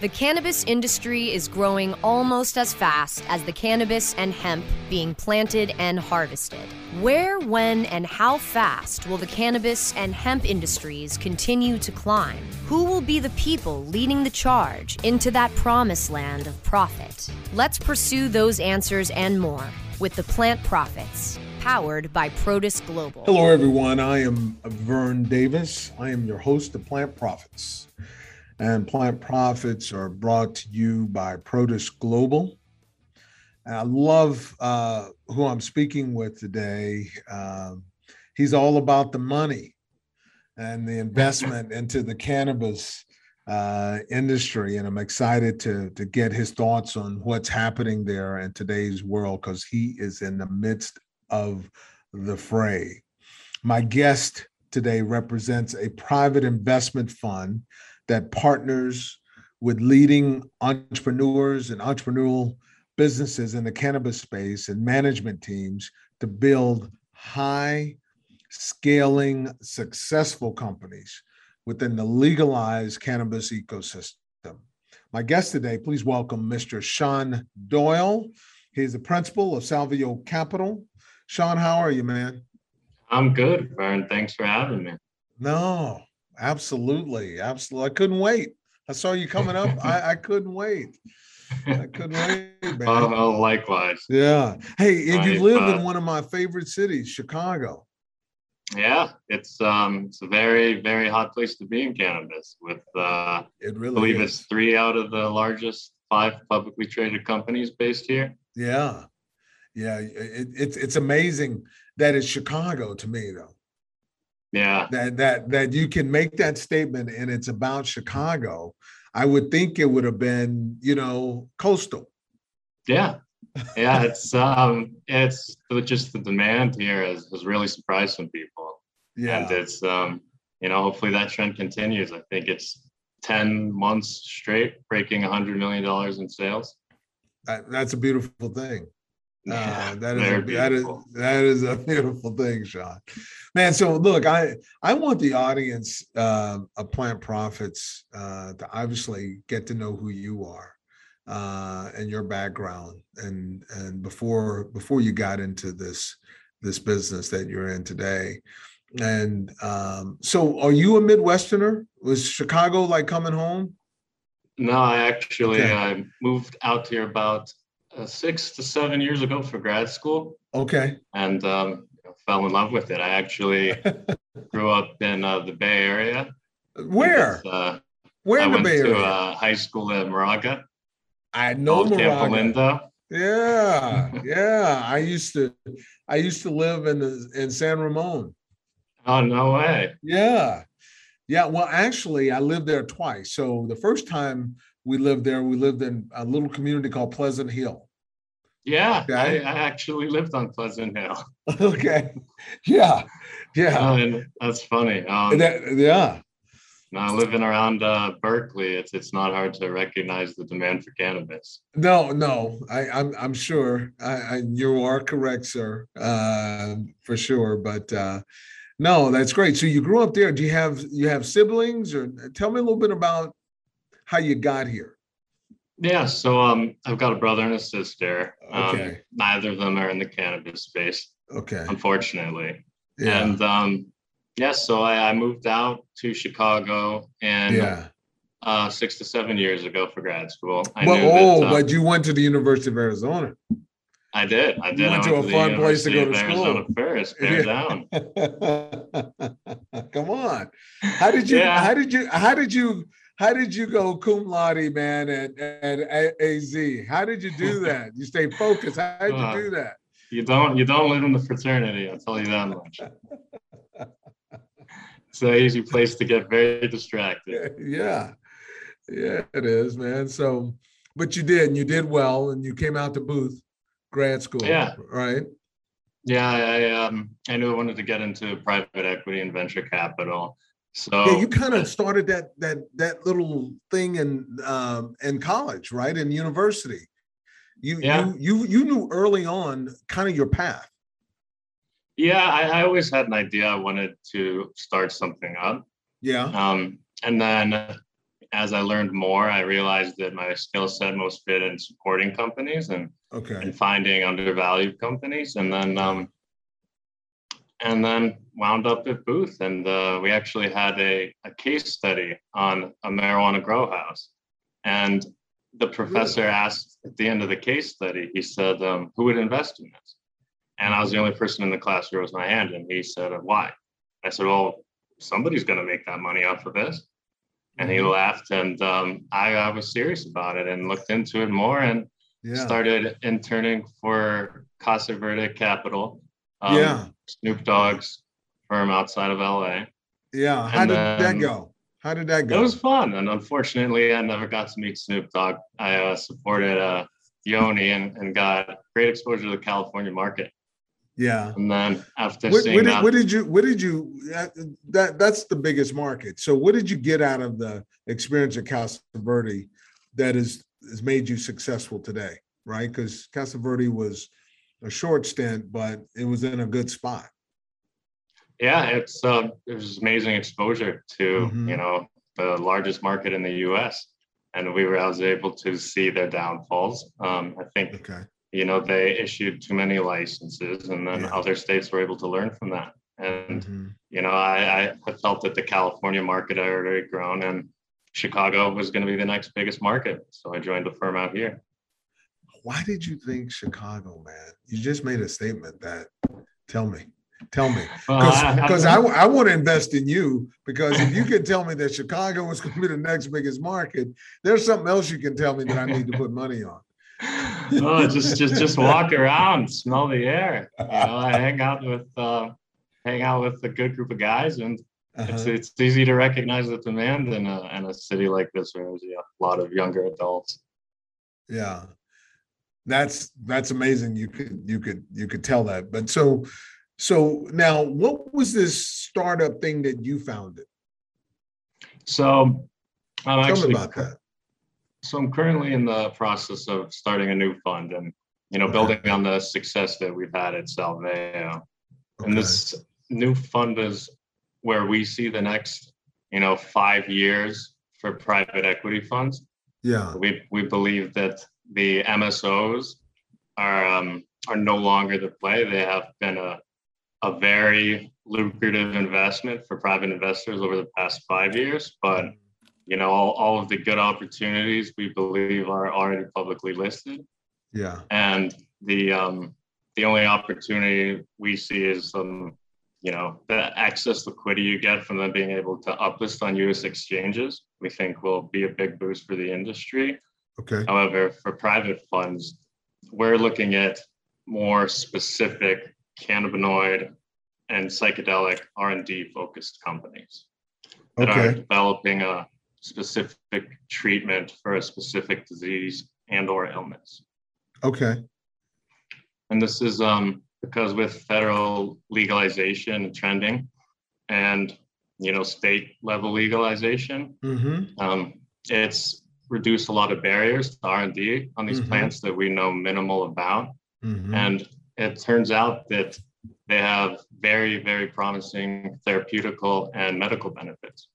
The cannabis industry is growing almost as fast as the cannabis and hemp being planted and harvested. Where, when, and how fast will the cannabis and hemp industries continue to climb? Who will be the people leading the charge into that promised land of profit? Let's pursue those answers and more with the Plant Profits, powered by Protis Global. Hello, everyone. I am Vern Davis. I am your host of Plant Profits and Plant Profits are brought to you by Protis Global. And I love uh, who I'm speaking with today. Uh, he's all about the money and the investment into the cannabis uh, industry, and I'm excited to to get his thoughts on what's happening there in today's world because he is in the midst of the fray. My guest today represents a private investment fund that partners with leading entrepreneurs and entrepreneurial businesses in the cannabis space and management teams to build high scaling successful companies within the legalized cannabis ecosystem. My guest today, please welcome Mr. Sean Doyle. He's the principal of Salveo Capital. Sean, how are you, man? I'm good, Vern. Thanks for having me. No, Absolutely, absolutely. I couldn't wait. I saw you coming up. I, I couldn't wait. I couldn't wait, man. Oh, likewise. Yeah. Hey, and you live uh, in one of my favorite cities, Chicago. Yeah, it's um it's a very, very hot place to be in cannabis with uh it really I believe is. it's three out of the largest five publicly traded companies based here. Yeah. Yeah. It, it's it's amazing that it's Chicago to me though yeah. That that that you can make that statement and it's about chicago i would think it would have been you know coastal. Yeah. Yeah it's um it's just the demand here has, has really surprised some people. Yeah. And it's um you know hopefully that trend continues. I think it's 10 months straight breaking 100 million dollars in sales. That, that's a beautiful thing yeah, uh, that is a, that is that is a beautiful thing, Sean. Man, so look, I I want the audience uh, of Plant Profits uh, to obviously get to know who you are uh, and your background, and and before before you got into this this business that you're in today. And um, so, are you a Midwesterner? Was Chicago like coming home? No, I actually okay. I moved out here about uh, six to seven years ago for grad school. Okay. And um, fell in love with it. I actually grew up in uh, the Bay Area. Where? Uh, Where I in the went Bay Area? to uh, high school at Moraga. I know Old Camp Moraga. Yeah, yeah. I used to, I used to live in the, in San Ramon. Oh no way! Yeah, yeah. Well, actually, I lived there twice. So the first time we lived there, we lived in a little community called Pleasant Hill. Yeah, okay. I, I, actually lived on Pleasant Hill. okay. Yeah. Yeah. Oh, that's funny. Um, that, yeah. Now living around uh, Berkeley, it's it's not hard to recognize the demand for cannabis. No, no, I, I'm, I'm sure I, I, you are correct, sir, uh, for sure. But uh, no, that's great. So you grew up there. Do you have you have siblings, or tell me a little bit about how you got here? Yeah, so um, I've got a brother and a sister. Um, okay. Neither of them are in the cannabis space. Okay. Unfortunately. Yeah. And um, yeah, so I, I moved out to Chicago and yeah. uh, six to seven years ago for grad school. I well, oh, that, um, but you went to the University of Arizona. I did. I did. You went I to a fun place to go to school. First, bear down. Come on. How did you? Yeah. How did you? How did you? How did you go cum laude, man, at, at AZ? How did you do that? You stay focused. How did you do that? You don't you don't live in the fraternity, I'll tell you that much. it's an easy place to get very distracted. Yeah. Yeah, it is, man. So but you did, and you did well, and you came out to Booth grad school. Yeah. Right. Yeah, I um I knew I wanted to get into private equity and venture capital. So yeah, you kind of started that that that little thing in um, in college, right? In university, you yeah. you you you knew early on kind of your path. Yeah, I, I always had an idea. I wanted to start something up. Yeah. Um, and then as I learned more, I realized that my skill set most fit in supporting companies and Okay. and finding undervalued companies, and then um, and then wound up at Booth, and uh, we actually had a, a case study on a marijuana grow house, and the professor asked at the end of the case study, he said, um, "Who would invest in this?" And I was the only person in the class who rose my hand, and he said, "Why?" I said, "Well, somebody's going to make that money off of this." And he laughed, and um, I, I was serious about it and looked into it more, and Yeah. started interning for Casa Verde Capital, um, Yeah. Snoop Dogg's firm outside of LA. Yeah. How and did that go? How did that go? It was fun, and unfortunately, I never got to meet Snoop Dogg. I uh, supported uh, Yoni and, and got great exposure to the California market. yeah. And then after What, seeing what, did, that, what did you what did you that, that that's the biggest market so what did you get out of the experience at casa verde that is has made you successful today right because casa verde was a short stint but it was in a good spot yeah, it's uh, it was amazing exposure to Mhm. you know the largest market in the U.S. And we were I was able to see their downfalls. Um, I think okay you know they issued too many licenses and then Yeah. other states were able to learn from that and Mhm. you know I, I felt that the california market had already grown and chicago was going to be the next biggest market so i joined the firm out here why did you think chicago man? You just made a statement that tell me tell me. Well, because I, I, want to invest in you because if you can tell me that Chicago is going to be the next biggest market, there's something else you can tell me that I need to put money on. oh, just just just walk around smell the air. You know i hang out with uh hang out with a good group of guys and it's Uh-huh. it's easy to recognize the demand in a in a city like this where there's a lot of younger adults. Yeah, that's that's amazing. You could you could you could tell that. But so so now, what was this startup thing that you founded? So um, I'm Tell actually me about that. so I'm currently in the process of starting a new fund and you know Okay. building on the success that we've had at Salveo. And this new fund is where we see the next you know five years for private equity funds. Yeah. We we believe that the MSOs are um, are no longer the play. They have been a a very lucrative investment for private investors over the past five years, but you know all, all of the good opportunities we believe are already publicly listed Yeah. and the um the only opportunity we see is um you know the excess liquidity you get from them being able to uplist on us exchanges we think will be a big boost for the industry Okay. however for private funds we're looking at more specific cannabinoid and psychedelic r&d focused companies that are developing a specific treatment for a specific disease and or illness. Okay. And this is um, because with federal legalization trending and you know state level legalization, Mm-hmm. um, it's reduced a lot of barriers to R&D on these Mhm. plants that we know minimal about. Mm-hmm. And it turns out that they have very, very promising therapeutical and medical benefits.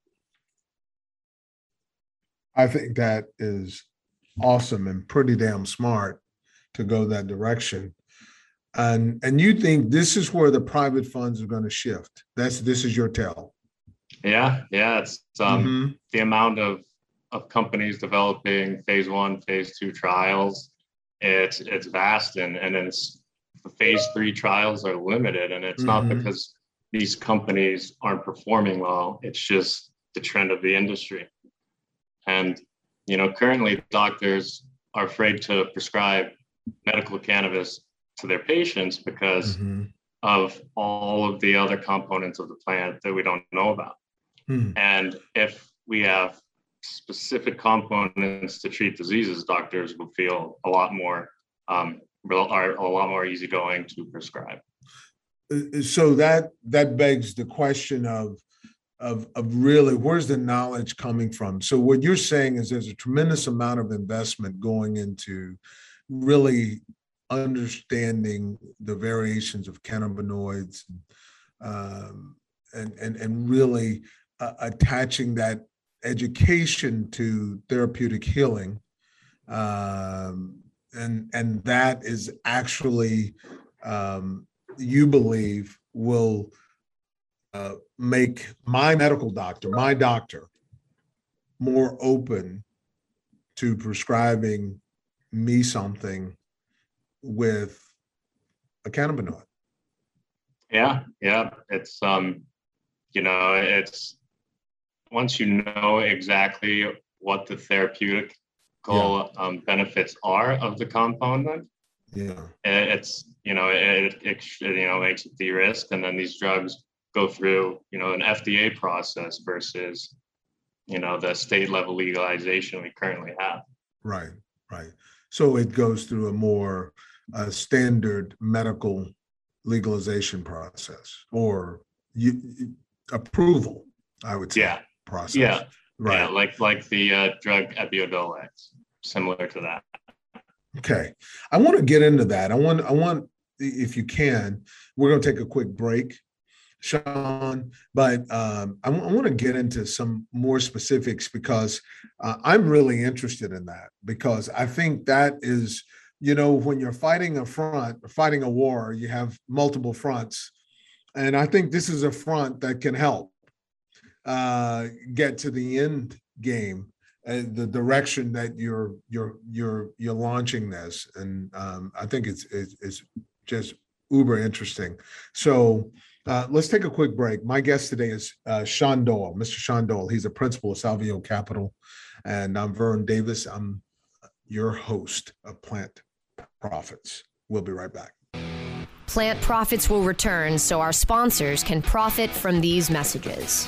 I think that is awesome and pretty damn smart to go that direction. And and you think this is where the private funds are going to shift. That's this is your tell. Yeah, yeah, it's um, Mhm. the amount of of companies developing phase one, phase two trials. It's it's vast and and it's the phase three trials are limited, and it's not Mhm. because these companies aren't performing well. It's just the trend of the industry. And you know, currently doctors are afraid to prescribe medical cannabis to their patients because Mhm. of all of the other components of the plant that we don't know about. Hmm. And if we have specific components to treat diseases, doctors will feel a lot more um, are a lot more easygoing to prescribe. Uh, so that that begs the question of of of really where's the knowledge coming from so what you're saying is there's a tremendous amount of investment going into really understanding the variations of cannabinoids um, and and and really uh, attaching that education to therapeutic healing, um, and and that is actually um, you believe will uh, make my medical doctor, my doctor, more open to prescribing me something with a cannabinoid. Yeah, yeah. It's um, you know, it's once you know exactly what the therapeutic yeah. um, benefits are of the component. Yeah, it's you know it, it you know makes it de-risk, and then these drugs go through you know an FDA process versus you know the state level legalization we currently have. Right, right. So it goes through a more uh, standard medical legalization process or you, approval, I would say. Yeah. Process. Yeah. Right. Yeah, like like the uh, drug Epidiolex, similar to that. Okay, I want to get into that. I want I want if you can, we're going to take a quick break Sean, but um, I, w- I want to get into some more specifics because uh, I'm really interested in that because I think that is, you know, when you're fighting a front, fighting a war, you have multiple fronts. And I think this is a front that can help uh, get to the end game, uh, the direction that you're you're you're you're launching this, and um, I think it's, it's it's just uber interesting. So uh, let's take a quick break. My guest today is uh, Sean Doyle, Mr. Sean Doyle. He's a principal of Salveo Capital, and I'm Vern Davis. I'm your host of Plant Profits. We'll be right back. Plant Profits will return so our sponsors can profit from these messages.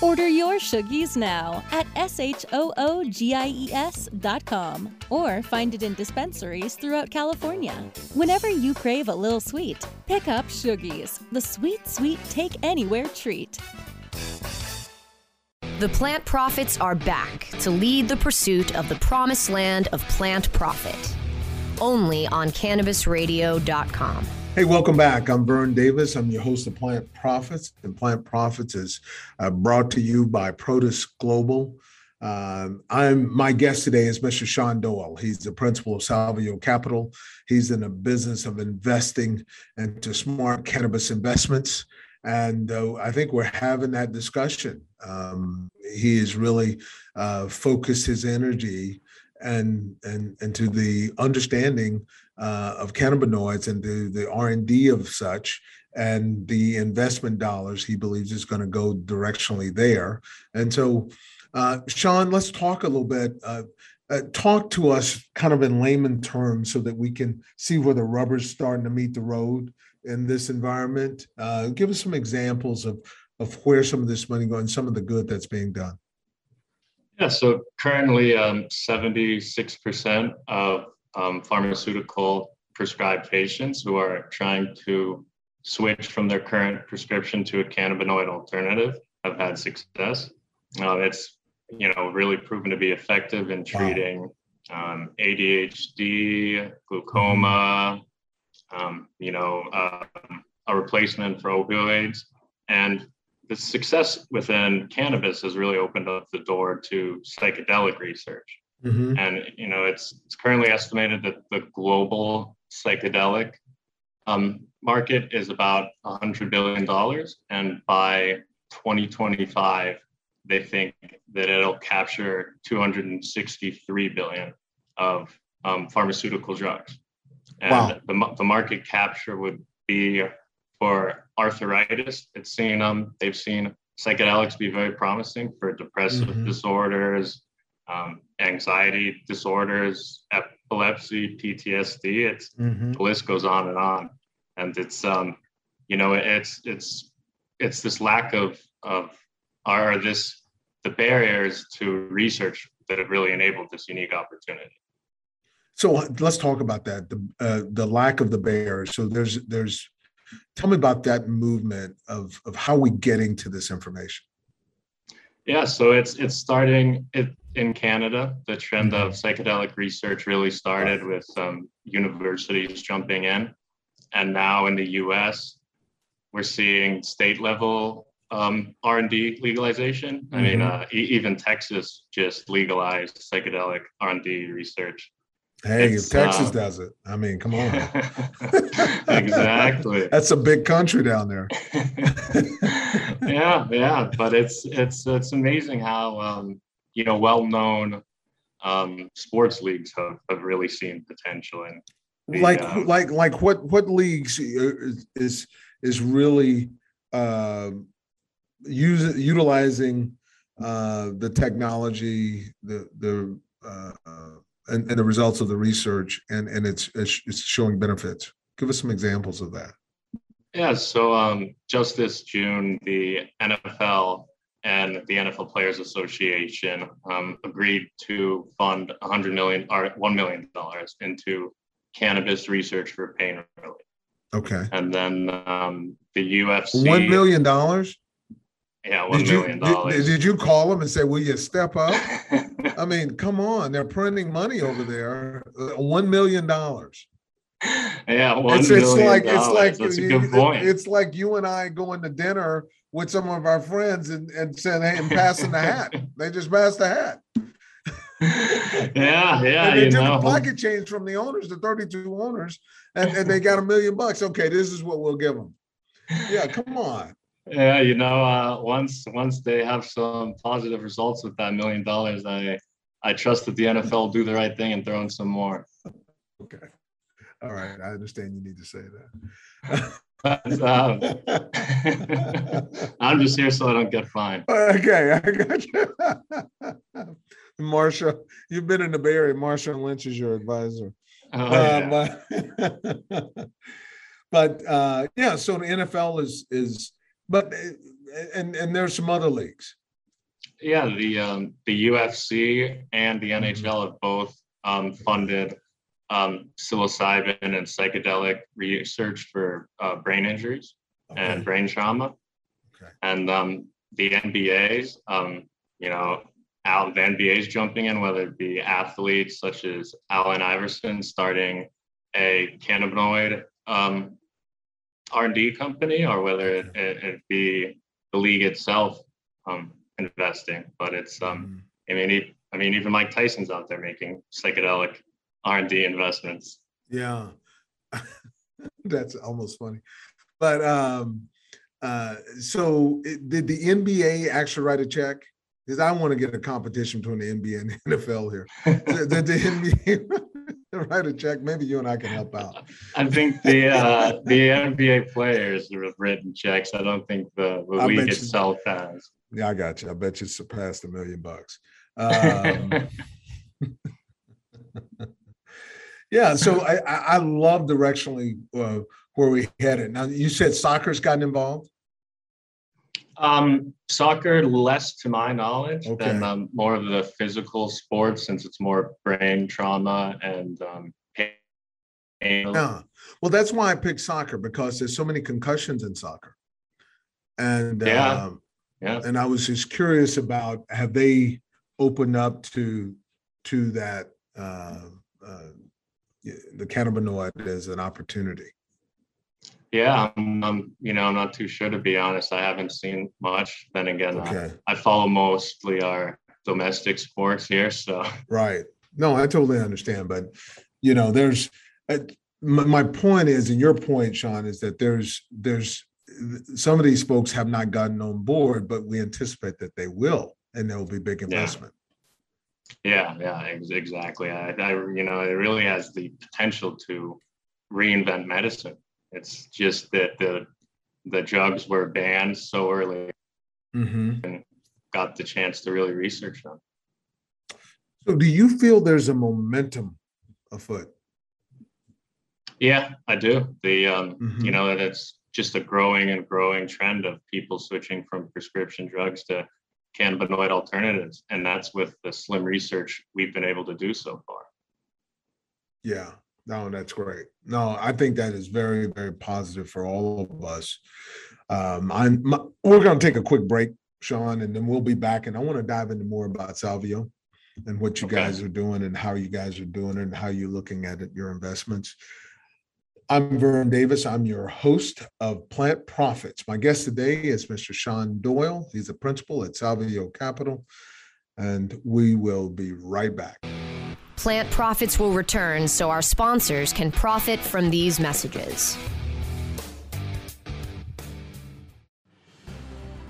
Order your Shoogies now at S-H-O-O-G-I-E-S dot com or find it in dispensaries throughout California. Whenever you crave a little sweet, pick up Shoogies, the sweet, sweet take anywhere treat. The plant profits are back to lead the pursuit of the promised land of plant profit. Only on cannabisradio.com. Hey, welcome back. I'm Vern Davis. I'm your host of Plant Profits, and Plant Profits is uh, brought to you by Protis Global. Um, I'm my guest today is Mr. Sean Doyle. He's the principal of Salveo Capital. He's in the business of investing into smart cannabis investments and uh, I think we're having that discussion. Um, he has really uh, focused his energy and and into the understanding uh, of cannabinoids and the the R and D of such, and the investment dollars he believes is going to go directionally there. And so, uh, Sean, let's talk a little bit. Uh, uh, talk to us kind of in layman terms so that we can see where the rubber's starting to meet the road in this environment. Uh, give us some examples of of where some of this money going, some of the good that's being done. Yeah, so currently, um, 76% of um, pharmaceutical prescribed patients who are trying to switch from their current prescription to a cannabinoid alternative have had success. Uh, it's you know really proven to be effective in treating um, ADHD, glaucoma, um, you know, uh, a replacement for opioids. And the success within cannabis has really opened up the door to psychedelic research. Mm-hmm. And you know, it's it's currently estimated that the global psychedelic um, market is about 100 billion dollars, and by 2025, they think that it'll capture 263 billion of um, pharmaceutical drugs and wow. the, the market capture would be for arthritis. It's seen um they've seen psychedelics be very promising for depressive mm-hmm. disorders, um, anxiety disorders, epilepsy, PTSD. It's mm-hmm. the list goes on and on, and it's um you know it's it's it's this lack of of are this the barriers to research that have really enabled this unique opportunity. So let's talk about that. The uh, the lack of the barriers. So there's there's tell me about that movement of of how we getting to this information. Yeah, so it's it's starting it in Canada. The trend of psychedelic research really started with um, universities jumping in, and now in the U.S., we're seeing state level um, R&D legalization. Mm-hmm. I mean, mm-hmm. uh, e- even Texas just legalized psychedelic R&D research. Hey, it's, if Texas uh, does it, I mean, come on. exactly. That's a big country down there. yeah, yeah, but it's it's it's amazing how um, you know well-known um, sports leagues have, have really seen potential in. The, like uh, like like what what leagues is is really uh, use, utilizing uh, the technology, the the uh, and, and, the results of the research, and and it's it's showing benefits. Give us some examples of that. Yeah, so um, just this June, the NFL and the NFL Players Association um, agreed to fund 100 million or 1 million dollars into cannabis research for pain relief. Okay. And then um, the UFC. One million dollars. Yeah, one did million dollars. Did, did, you call them and say, "Will you step up?" I mean, come on, they're printing money over there. One million dollars. Yeah, one it's, it's like it's like a good point. It's like you and I going to dinner with some of our friends and, and saying, "Hey," and passing the hat. they just passed the hat. yeah, yeah. And they took know. a pocket change from the owners, the 32 owners, and, and they got a million bucks. Okay, this is what we'll give them. Yeah, come on. Yeah, you know, uh, once once they have some positive results with that million dollars, I I trust that the NFL will do the right thing and throw in some more. Okay. All right. I understand you need to say that. But, um, I'm just here so I don't get fined. Okay, I got you. Marshawn, you've been in the Bay Area. Marshawn Lynch is your advisor. Oh, yeah. Um, but uh, yeah, so the NFL is is but and and there's some other leagues. Yeah, the um, the UFC and the NHL mm-hmm. have both um, funded um, psilocybin and psychedelic research for uh, brain injuries okay. and brain trauma. Okay. And um, the NBA's, um, you know, out the NBA's jumping in, whether it be athletes such as Allen Iverson starting a cannabinoid um, R&D company or whether it, it, it be the league itself um, investing. But it's, um, mm-hmm. I mean, I mean, even Mike Tyson's out there making psychedelic R&D investments. Yeah, that's almost funny. But um, uh, so it, did the NBA actually write a check? Because I want to get a competition between the NBA and the NFL here. did, did the NBA write a check. Maybe you and I can help out. I think the uh, the NBA players have written checks. I don't think the, the league itself has. Yeah, I got you. I bet you surpassed a million bucks. Um, yeah, so I, I love directionally uh, where we headed. Now you said soccer's gotten involved. Um, soccer, less to my knowledge okay. than um, more of the physical sports, since it's more brain trauma and um, pain. Yeah, well, that's why I picked soccer because there's so many concussions in soccer, and yeah, uh, yeah. And I was just curious about have they opened up to to that uh, uh, the cannabinoid as an opportunity. Yeah, I'm, I'm, you know, I'm not too sure to be honest. I haven't seen much. Then again, okay. I, I follow mostly our domestic sports here. So right. No, I totally understand. But you know, there's uh, my, my point is, and your point, Sean, is that there's there's some of these folks have not gotten on board, but we anticipate that they will, and there will be big investment. Yeah, yeah, yeah exactly. I, I, you know, it really has the potential to reinvent medicine. It's just that the the drugs were banned so early mm-hmm. and got the chance to really research them. So, do you feel there's a momentum afoot? Yeah, I do. The um, mm-hmm. you know that it's just a growing and growing trend of people switching from prescription drugs to cannabinoid alternatives, and that's with the slim research we've been able to do so far. Yeah. No, that's great. No, I think that is very, very positive for all of us. Um, I'm my, we're going to take a quick break, Sean, and then we'll be back. And I want to dive into more about Salveo and what you Okay. guys are doing and how you guys are doing it and how you're looking at it, your investments. I'm Vern Davis. I'm your host of Plant Profits. My guest today is Mr. Sean Doyle. He's a principal at Salveo Capital, and we will be right back. Plant profits will return so our sponsors can profit from these messages.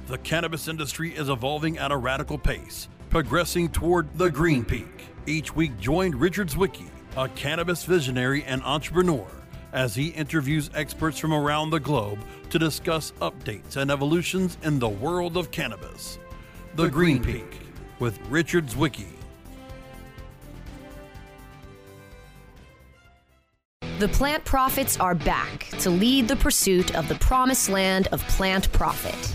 The cannabis industry is evolving at a radical pace, progressing toward the green peak. Each week, join Richard Zwicky, a cannabis visionary and entrepreneur, as he interviews experts from around the globe to discuss updates and evolutions in the world of cannabis. The, Green, Peak with Richard Zwicky. The plant profits are back to lead the pursuit of the promised land of plant profit.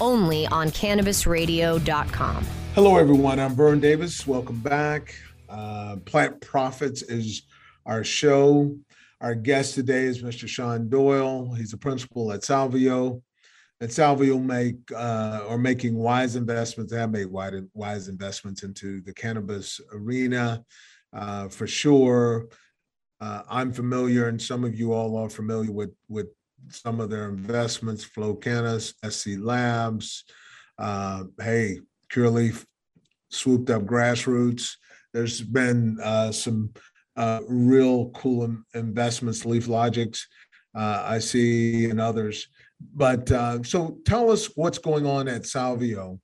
Only on cannabisradio.com. Hello, everyone. I'm Vern Davis. Welcome back. Uh, Plant Profits is our show. Our guest today is Mr. Sean Doyle. He's a principal at Salveo. At Salveo make uh, are making wise investments. They have made wise investments into the cannabis arena uh, for sure. Uh, I'm familiar, and some of you all are familiar with with some of their investments. Flow Cannabis, SC Labs. Uh, hey, Curaleaf swooped up grassroots. There's been uh, some uh, real cool in- investments, LeafLogix, uh, I see, and others. But uh, so tell us what's going on at Salveo,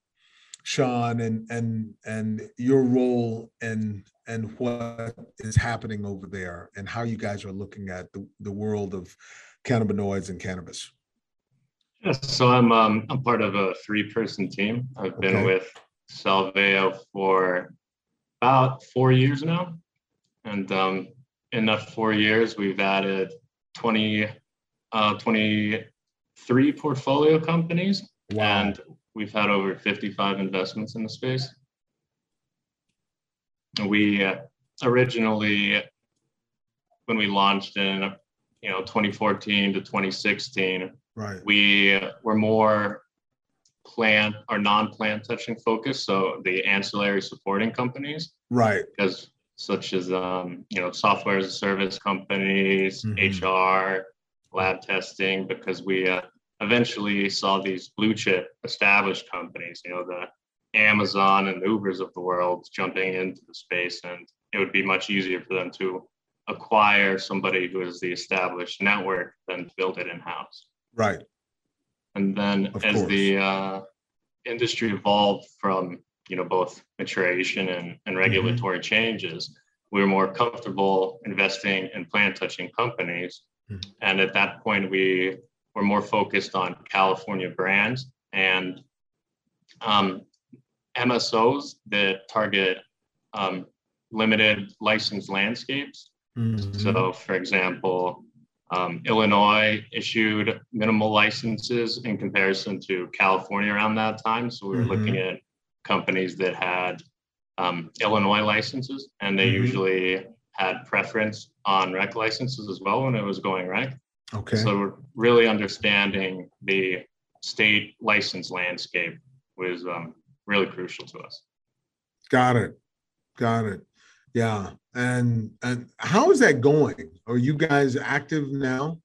Sean, and and and your role and and what is happening over there, and how you guys are looking at the, the world of cannabinoids and cannabis. Yes, so I'm um, I'm part of a three-person team. I've been Okay. with Salveo for about four years now, and um, in that four years, we've added 20, uh, 23 portfolio companies, and we've had over 55 investments in the space. We uh, originally, when we launched in you know 2014 to 2016 right, we were more plant or non-plant touching focused so the ancillary supporting companies. Right, because such as um, you know software as a service companies Mhm. hr lab testing because we uh, eventually saw these blue chip established companies you know the amazon and the ubers of the world jumping into the space and it would be much easier for them to acquire somebody who is the established network than build it in-house right, and then Of as course. the uh, industry evolved from you know both maturation and, Mm-hmm. and regulatory changes, we were more comfortable investing in plant touching companies. Mhm. And at that point, we were more focused on California brands and um, MSOs that target um, limited license landscapes. Mhm. So, for example, um, Illinois issued minimal licenses in comparison to California around that time. So we were looking at companies that had um, Illinois licenses, and they Mhm. usually had preference on rec licenses as well when it was going rec. okay, So really understanding the state license landscape was um, really crucial to us. got it, got it. Yeah, and and how is that going? Are you guys active now?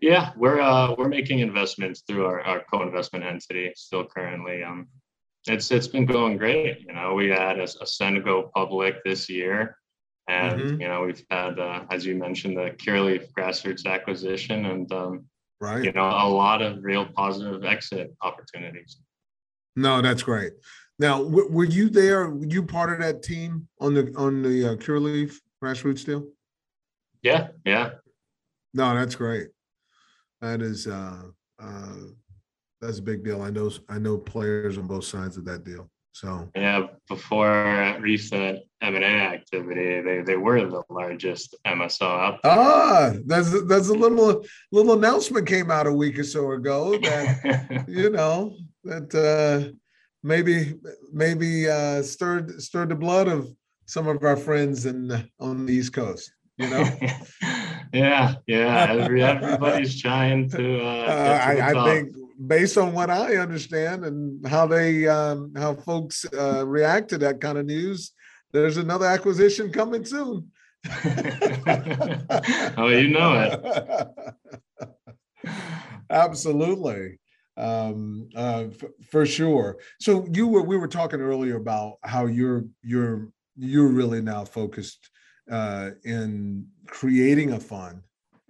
Yeah, we're uh, we're making investments through our, our co-investment entity still currently. Um, it's it's been going great. You know, we had a, a public this year, and Mhm. you know we've had uh, as you mentioned the Curaleaf grassroots acquisition, and um, Right. you know a lot of real positive exit opportunities. No, that's great. Now, w- were you there? Were you part of that team on the on the uh, Curaleaf grassroots deal? Yeah, yeah, No, that's great. That is uh uh that's a big deal. I know I know players on both sides of that deal. So yeah. Before recent M and A activity, they they were the largest MSO out there. ah, that's that's a little little announcement came out a week or so ago that you know that uh maybe maybe uh stirred stirred the blood of some of our friends in on the East Coast. You know. yeah, yeah. Every, everybody's trying to. Uh, uh, I, I, think based on what I understand and how they um, how folks uh, react to that kind of news, there's another acquisition coming soon. oh, you know it. Absolutely. Um, uh, f- for sure. So you were we were talking earlier about how you're you're you're really now focused uh, in creating a fund,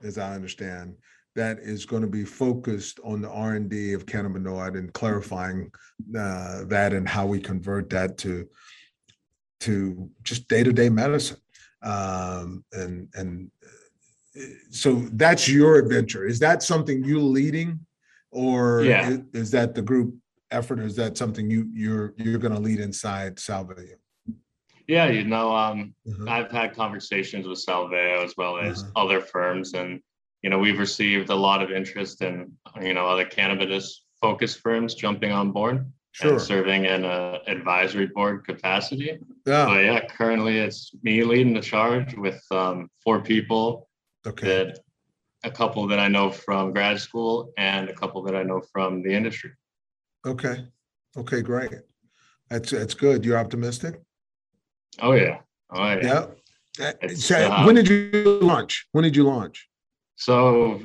as I understand, that is going to be focused on the R and D of cannabinoid and clarifying uh, that and how we convert that to to just day to day medicine. Um, and and uh, so that's your adventure. Is that something you leading, or yeah. is, is that the group effort? Or is that something you you're you're going to lead inside Salveo? Yeah, you know, um, uh-huh. I've had conversations with Salveo as well as uh-huh. other firms, and you know, we've received a lot of interest in you know other cannabis focused firms jumping on board sure. and serving in a advisory board capacity. Yeah. But yeah, currently it's me leading the charge with um, four people. Okay. That a couple that I know from grad school and a couple that I know from the industry. Okay. Okay, great. That's that's good. You're optimistic? Oh yeah. Oh yeah. Yeah. So, uh, when did you launch? When did you launch? So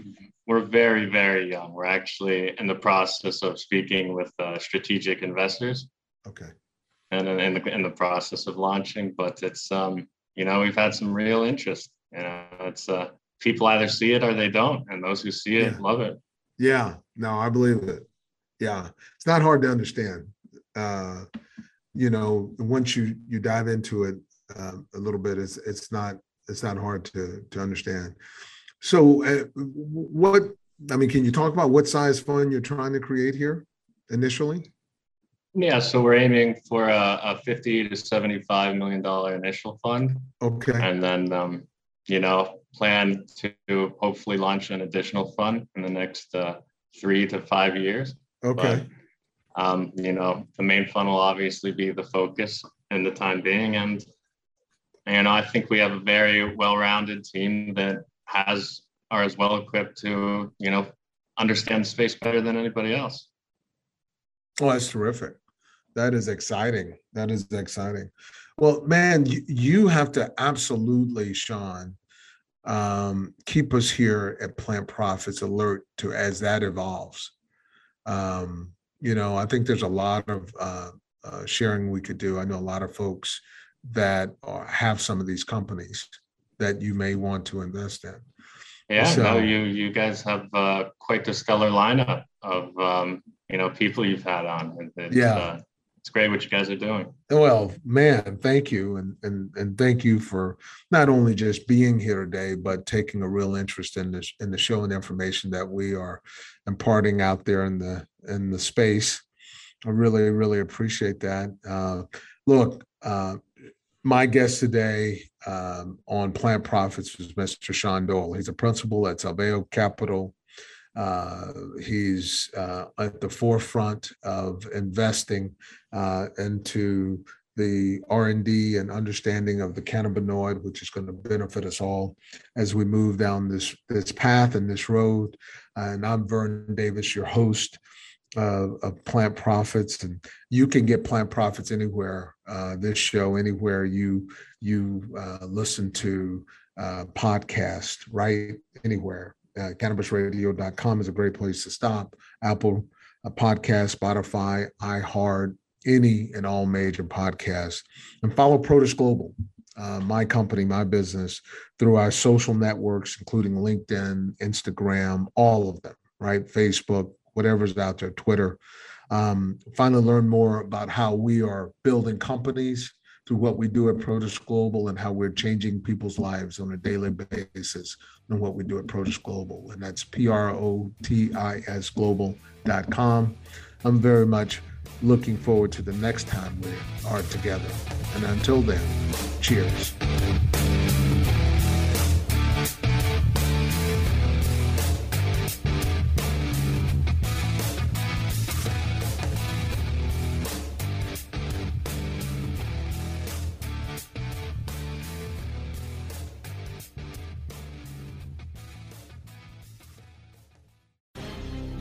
we're very, very young. We're actually in the process of speaking with uh, strategic investors. Okay. And in, in, the in the process of launching, but it's um you know we've had some real interest. You know, it's uh people either see it or they don't, and those who see it yeah. love it. Yeah. No, I believe it. Yeah, it's not hard to understand. Uh, you know, once you you dive into it uh, a little bit, it's it's not it's not hard to to understand. So, uh, what I mean, can you talk about what size fund you're trying to create here initially? Yeah, so we're aiming for a, a 50 to 75 million dollar initial fund. Okay. And then, um, you know, plan to hopefully launch an additional fund in the next uh, three to five years. Okay. But, um, you know, the main fund will obviously be the focus in the time being, and and I think we have a very well-rounded team that has are as well equipped to you know understand space better than anybody else. Oh, that's terrific. That is exciting. That is exciting. Well, man, you, you have to absolutely, Sean, um, keep us here at Plant Profits alert to as that evolves. Um, you know, I think there's a lot of uh, uh, sharing we could do. I know a lot of folks that are, have some of these companies that you may want to invest in. Yeah, so, no, you you guys have uh, quite the stellar lineup of um, you know people you've had on. It's, yeah, uh, it's great what you guys are doing. Well, man, thank you, and and and thank you for not only just being here today, but taking a real interest in this in the show and information that we are imparting out there in the in the space. I really really appreciate that. Uh, look, uh, my guest today um, on Plant Profits was Mr. Sean Doyle. He's a principal at Salveo Capital. Uh, he's uh, at the forefront of investing uh, into the R&D and understanding of the cannabinoid, which is going to benefit us all as we move down this this path and this road. And I'm Vern Davis, your host uh, of Plant Profits, and you can get Plant Profits anywhere. Uh, this show anywhere you you uh, listen to uh, podcast, right? Anywhere. Uh, CannabisRadio.com is a great place to stop. Apple a podcast, Spotify, iHeart, any and all major podcasts, and follow Protis Global. Uh, my company, my business, through our social networks, including LinkedIn, Instagram, all of them, right? Facebook, whatever's out there, Twitter. Um, finally, learn more about how we are building companies through what we do at Protis Global and how we're changing people's lives on a daily basis and what we do at Protis Global. And that's P R O T I S global.com. I'm very much looking forward to the next time we are together. And until then, cheers.